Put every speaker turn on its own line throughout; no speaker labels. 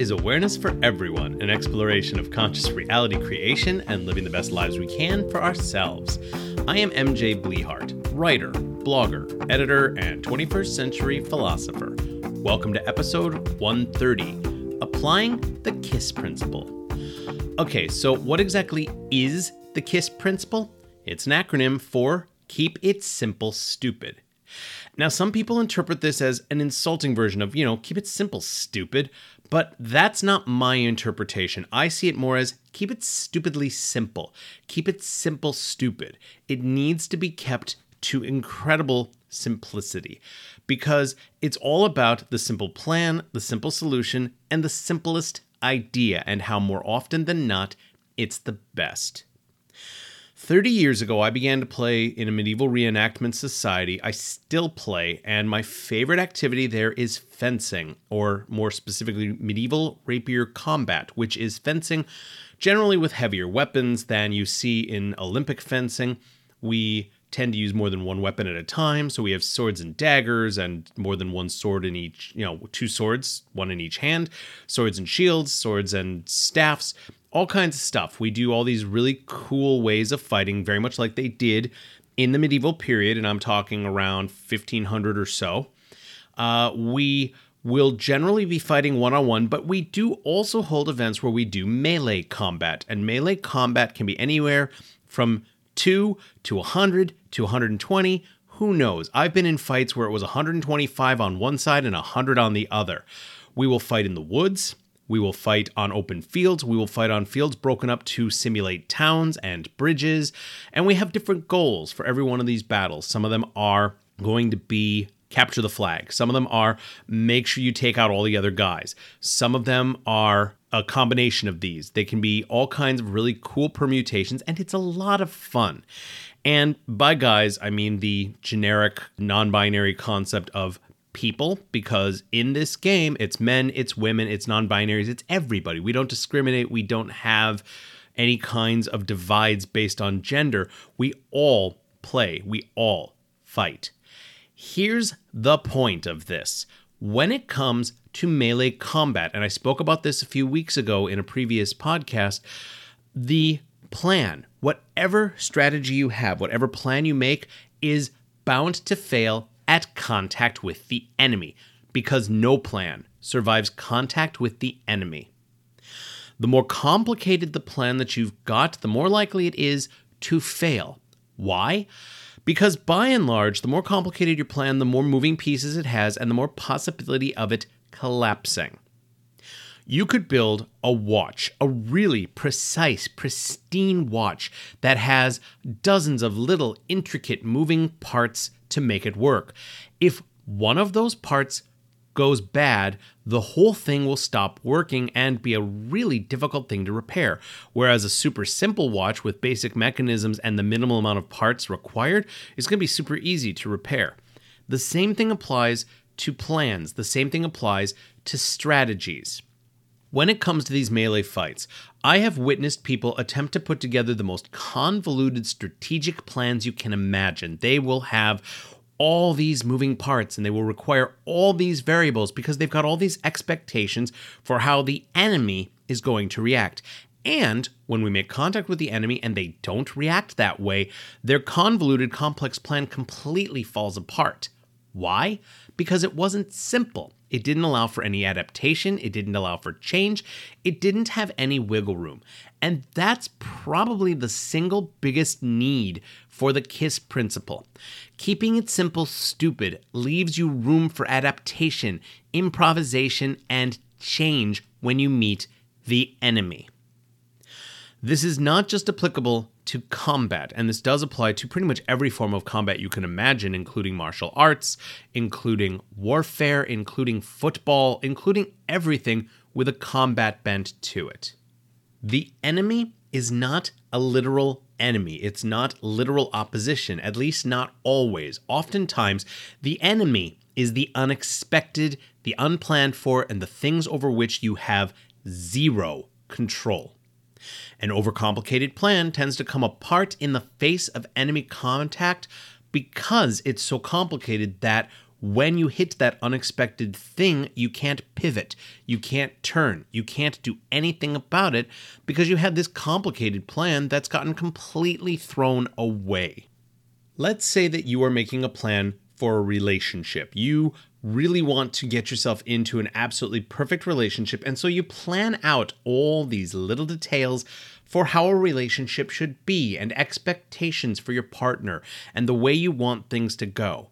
is Awareness for Everyone, an exploration of conscious reality creation and living the best lives we can for ourselves. I am MJ Blehart, writer, blogger, editor, and 21st century philosopher. Welcome to episode 130 Applying the KISS Principle. Okay, so what exactly is the KISS Principle? It's an acronym for Keep It Simple Stupid. Now, some people interpret this as an insulting version of, you know, keep it simple, stupid, but that's not my interpretation. I see it more as keep it stupidly simple. Keep it simple, stupid. It needs to be kept to incredible simplicity because it's all about the simple plan, the simple solution, and the simplest idea, and how more often than not, it's the best. 30 years ago, I began to play in a medieval reenactment society. I still play, and my favorite activity there is fencing, or more specifically, medieval rapier combat, which is fencing generally with heavier weapons than you see in Olympic fencing. We tend to use more than one weapon at a time, so we have swords and daggers, and more than one sword in each, you know, two swords, one in each hand, swords and shields, swords and staffs all kinds of stuff. We do all these really cool ways of fighting, very much like they did in the medieval period, and I'm talking around 1500 or so. Uh, we will generally be fighting one on one, but we do also hold events where we do melee combat. And melee combat can be anywhere from 2 to 100 to 120. Who knows? I've been in fights where it was 125 on one side and 100 on the other. We will fight in the woods. We will fight on open fields. We will fight on fields broken up to simulate towns and bridges. And we have different goals for every one of these battles. Some of them are going to be capture the flag. Some of them are make sure you take out all the other guys. Some of them are a combination of these. They can be all kinds of really cool permutations, and it's a lot of fun. And by guys, I mean the generic non binary concept of people because in this game, it's men, it's women, it's non binaries, it's everybody. We don't discriminate. We don't have any kinds of divides based on gender. We all play, we all fight. Here's the point of this when it comes to melee combat, and I spoke about this a few weeks ago in a previous podcast, the plan, whatever strategy you have, whatever plan you make, is bound to fail at contact with the enemy, because no plan survives contact with the enemy. The more complicated the plan that you've got, the more likely it is to fail. Why? Because by and large, the more complicated your plan, the more moving pieces it has, and the more possibility of it collapsing. You could build a watch, a really precise, pristine watch that has dozens of little intricate moving parts to make it work. If one of those parts goes bad, the whole thing will stop working and be a really difficult thing to repair. Whereas a super simple watch with basic mechanisms and the minimal amount of parts required is going to be super easy to repair. The same thing applies to plans, the same thing applies to strategies. When it comes to these melee fights, I have witnessed people attempt to put together the most convoluted strategic plans you can imagine. They will have all these moving parts and they will require all these variables because they've got all these expectations for how the enemy is going to react. And when we make contact with the enemy and they don't react that way, their convoluted, complex plan completely falls apart. Why? Because it wasn't simple. It didn't allow for any adaptation, it didn't allow for change, it didn't have any wiggle room. And that's probably the single biggest need for the KISS principle. Keeping it simple, stupid leaves you room for adaptation, improvisation, and change when you meet the enemy. This is not just applicable to combat, and this does apply to pretty much every form of combat you can imagine, including martial arts, including warfare, including football, including everything with a combat bent to it. The enemy is not a literal enemy. It's not literal opposition, at least not always. Oftentimes, the enemy is the unexpected, the unplanned for, and the things over which you have zero control. An overcomplicated plan tends to come apart in the face of enemy contact because it's so complicated that when you hit that unexpected thing, you can't pivot, you can't turn, you can't do anything about it because you had this complicated plan that's gotten completely thrown away. Let's say that you are making a plan for a relationship. You really want to get yourself into an absolutely perfect relationship, and so you plan out all these little details for how a relationship should be and expectations for your partner and the way you want things to go.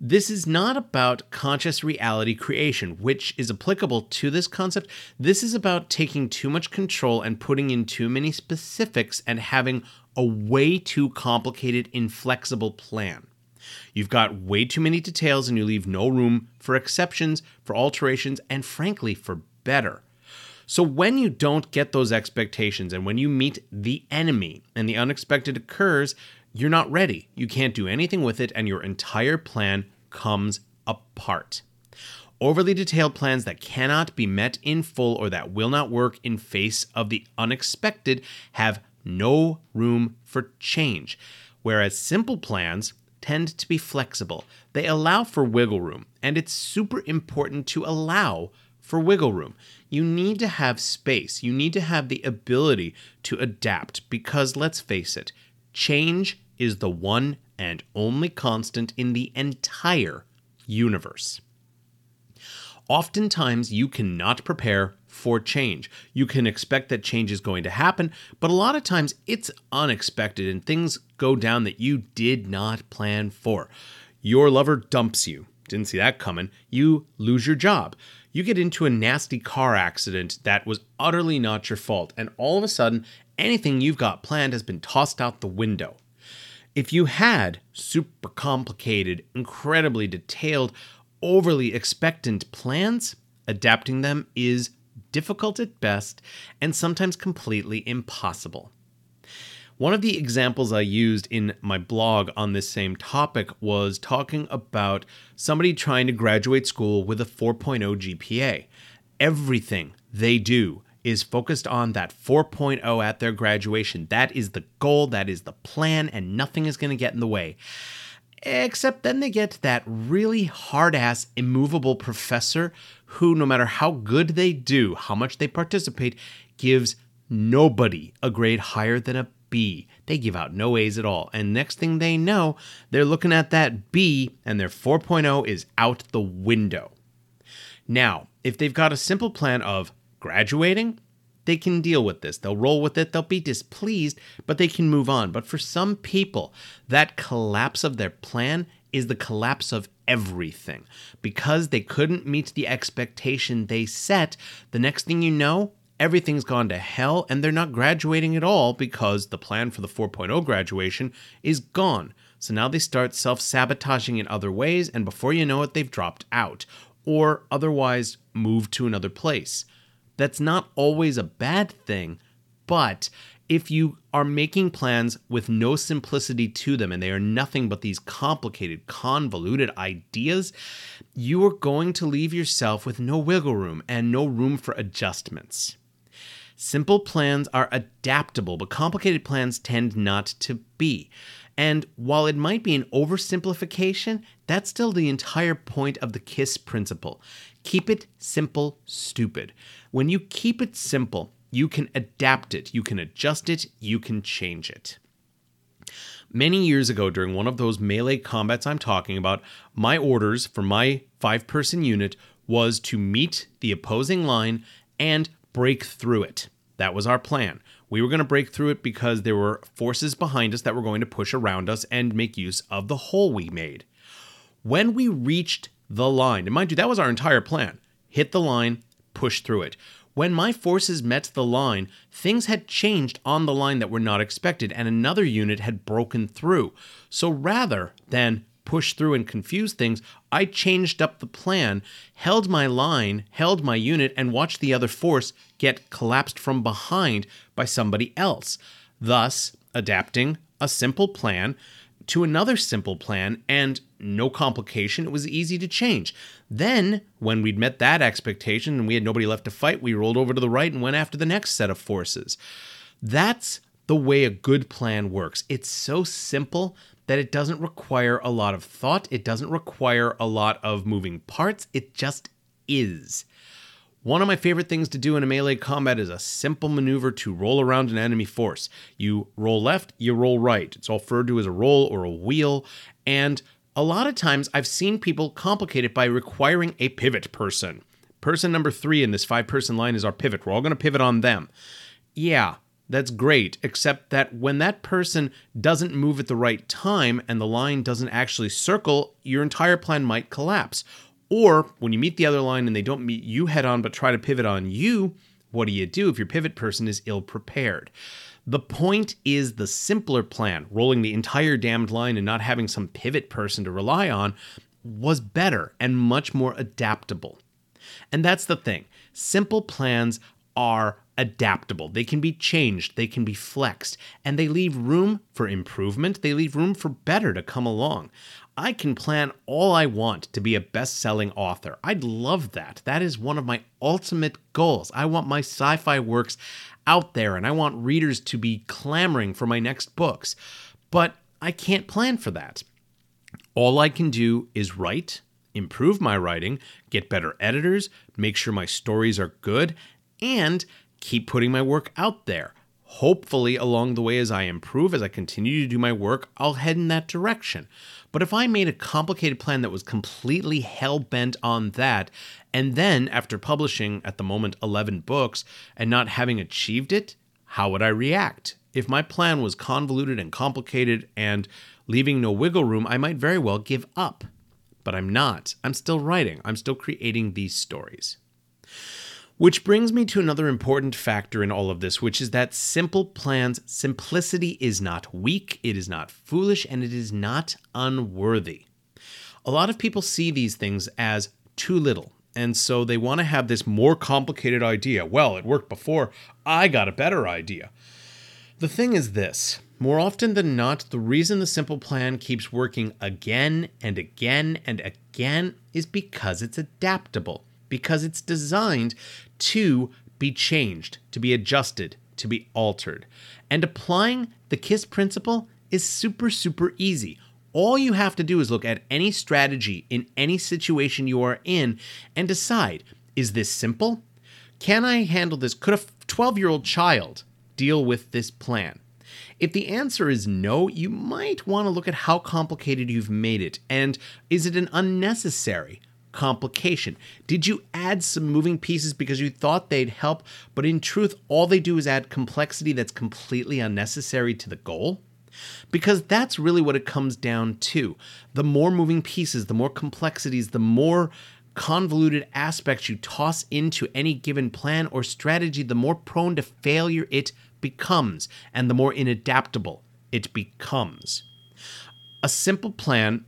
This is not about conscious reality creation, which is applicable to this concept. This is about taking too much control and putting in too many specifics and having a way too complicated, inflexible plan. You've got way too many details and you leave no room for exceptions, for alterations, and frankly, for better. So, when you don't get those expectations and when you meet the enemy and the unexpected occurs, you're not ready. You can't do anything with it, and your entire plan comes apart. Overly detailed plans that cannot be met in full or that will not work in face of the unexpected have no room for change. Whereas simple plans tend to be flexible, they allow for wiggle room, and it's super important to allow for wiggle room. You need to have space, you need to have the ability to adapt because let's face it, change is the one and only constant in the entire universe. Oftentimes, you cannot prepare for change. You can expect that change is going to happen, but a lot of times it's unexpected and things go down that you did not plan for. Your lover dumps you. Didn't see that coming. You lose your job. You get into a nasty car accident that was utterly not your fault, and all of a sudden, anything you've got planned has been tossed out the window. If you had super complicated, incredibly detailed, overly expectant plans, adapting them is difficult at best and sometimes completely impossible. One of the examples I used in my blog on this same topic was talking about somebody trying to graduate school with a 4.0 GPA. Everything they do is focused on that 4.0 at their graduation. That is the goal, that is the plan, and nothing is going to get in the way. Except then they get that really hard ass, immovable professor who, no matter how good they do, how much they participate, gives nobody a grade higher than a B. They give out no A's at all. And next thing they know, they're looking at that B and their 4.0 is out the window. Now, if they've got a simple plan of graduating, they can deal with this. They'll roll with it. They'll be displeased, but they can move on. But for some people, that collapse of their plan is the collapse of everything. Because they couldn't meet the expectation they set, the next thing you know, everything's gone to hell and they're not graduating at all because the plan for the 4.0 graduation is gone. So now they start self sabotaging in other ways, and before you know it, they've dropped out or otherwise moved to another place. That's not always a bad thing, but if you are making plans with no simplicity to them and they are nothing but these complicated, convoluted ideas, you are going to leave yourself with no wiggle room and no room for adjustments. Simple plans are adaptable, but complicated plans tend not to be. And while it might be an oversimplification, that's still the entire point of the KISS principle. Keep it simple, stupid. When you keep it simple, you can adapt it, you can adjust it, you can change it. Many years ago, during one of those melee combats I'm talking about, my orders for my five person unit was to meet the opposing line and break through it. That was our plan. We were going to break through it because there were forces behind us that were going to push around us and make use of the hole we made. When we reached the line. And mind you, that was our entire plan hit the line, push through it. When my forces met the line, things had changed on the line that were not expected, and another unit had broken through. So rather than push through and confuse things, I changed up the plan, held my line, held my unit, and watched the other force get collapsed from behind by somebody else, thus adapting a simple plan to another simple plan and no complication. It was easy to change. Then, when we'd met that expectation and we had nobody left to fight, we rolled over to the right and went after the next set of forces. That's the way a good plan works. It's so simple that it doesn't require a lot of thought, it doesn't require a lot of moving parts, it just is. One of my favorite things to do in a melee combat is a simple maneuver to roll around an enemy force. You roll left, you roll right. It's all referred to as a roll or a wheel. And a lot of times I've seen people complicate it by requiring a pivot person. Person number three in this five person line is our pivot. We're all going to pivot on them. Yeah, that's great, except that when that person doesn't move at the right time and the line doesn't actually circle, your entire plan might collapse. Or when you meet the other line and they don't meet you head on but try to pivot on you, what do you do if your pivot person is ill prepared? The point is the simpler plan, rolling the entire damned line and not having some pivot person to rely on, was better and much more adaptable. And that's the thing simple plans are adaptable. They can be changed, they can be flexed, and they leave room for improvement. They leave room for better to come along. I can plan all I want to be a best selling author. I'd love that. That is one of my ultimate goals. I want my sci fi works out there and I want readers to be clamoring for my next books. But I can't plan for that. All I can do is write, improve my writing, get better editors, make sure my stories are good, and keep putting my work out there. Hopefully, along the way, as I improve, as I continue to do my work, I'll head in that direction. But if I made a complicated plan that was completely hell bent on that, and then after publishing at the moment 11 books and not having achieved it, how would I react? If my plan was convoluted and complicated and leaving no wiggle room, I might very well give up. But I'm not. I'm still writing, I'm still creating these stories. Which brings me to another important factor in all of this, which is that simple plans, simplicity is not weak, it is not foolish, and it is not unworthy. A lot of people see these things as too little, and so they want to have this more complicated idea. Well, it worked before, I got a better idea. The thing is this more often than not, the reason the simple plan keeps working again and again and again is because it's adaptable because it's designed to be changed, to be adjusted, to be altered. And applying the KISS principle is super, super easy. All you have to do is look at any strategy in any situation you are in and decide is this simple? Can I handle this? Could a 12 year old child deal with this plan? If the answer is no, you might want to look at how complicated you've made it and is it an unnecessary complication? Did you add some moving pieces because you thought they'd help, but in truth, all they do is add complexity that's completely unnecessary to the goal? Because that's really what it comes down to. The more moving pieces, the more complexities, the more convoluted aspects you toss into any given plan or strategy, the more prone to failure it becomes, and the more inadaptable it becomes. A simple plan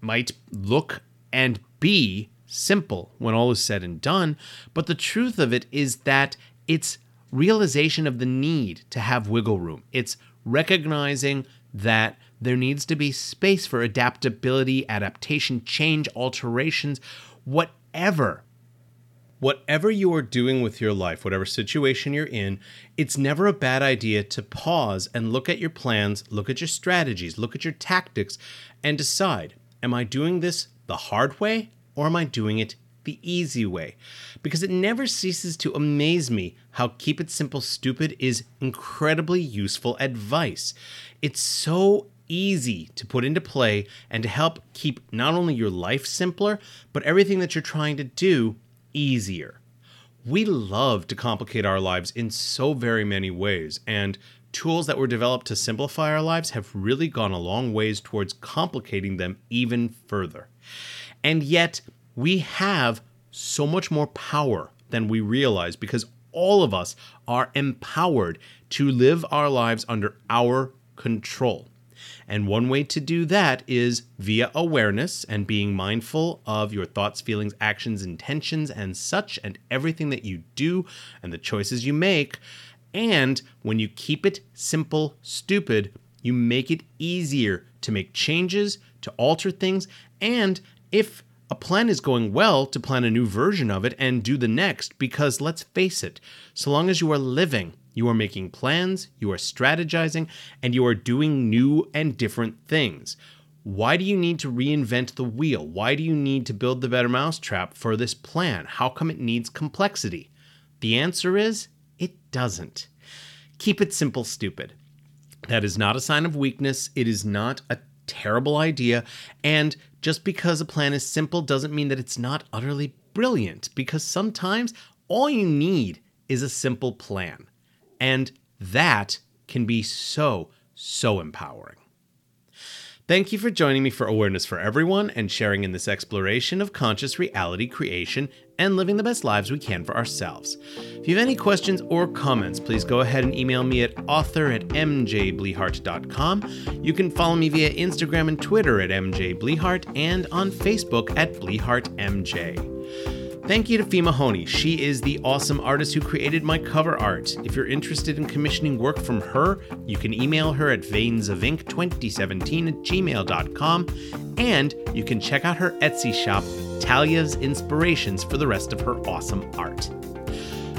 might look and be simple when all is said and done, but the truth of it is that it's realization of the need to have wiggle room. It's recognizing that there needs to be space for adaptability, adaptation, change, alterations, whatever. Whatever you are doing with your life, whatever situation you're in, it's never a bad idea to pause and look at your plans, look at your strategies, look at your tactics, and decide Am I doing this the hard way or am I doing it the easy way? Because it never ceases to amaze me how Keep It Simple Stupid is incredibly useful advice. It's so easy to put into play and to help keep not only your life simpler, but everything that you're trying to do easier. We love to complicate our lives in so very many ways, and tools that were developed to simplify our lives have really gone a long ways towards complicating them even further. And yet, we have so much more power than we realize because all of us are empowered to live our lives under our control. And one way to do that is via awareness and being mindful of your thoughts, feelings, actions, intentions, and such, and everything that you do and the choices you make. And when you keep it simple, stupid, you make it easier to make changes, to alter things, and if a plan is going well to plan a new version of it and do the next, because let's face it, so long as you are living You are making plans, you are strategizing, and you are doing new and different things. Why do you need to reinvent the wheel? Why do you need to build the better mousetrap for this plan? How come it needs complexity? The answer is doesn't. Keep it simple, stupid. That is not a sign of weakness. It is not a terrible idea. And just because a plan is simple doesn't mean that it's not utterly brilliant, because sometimes all you need is a simple plan. And that can be so, so empowering. Thank you for joining me for Awareness for Everyone and sharing in this exploration of conscious reality creation and living the best lives we can for ourselves. If you have any questions or comments, please go ahead and email me at author at mjblehart.com. You can follow me via Instagram and Twitter at mjblehart and on Facebook at blehartmj. Thank you to Fima Honey. She is the awesome artist who created my cover art. If you're interested in commissioning work from her, you can email her at veinsofink2017 at gmail.com, and you can check out her Etsy shop, Talia's Inspirations, for the rest of her awesome art.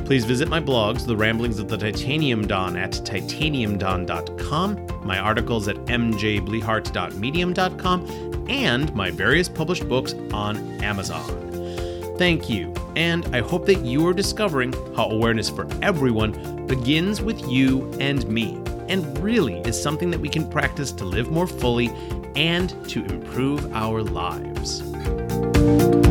Please visit my blogs, The Ramblings of the Titanium Don, at titaniumdon.com, my articles at mjblehart.medium.com, and my various published books on Amazon. Thank you, and I hope that you are discovering how awareness for everyone begins with you and me, and really is something that we can practice to live more fully and to improve our lives. Thank you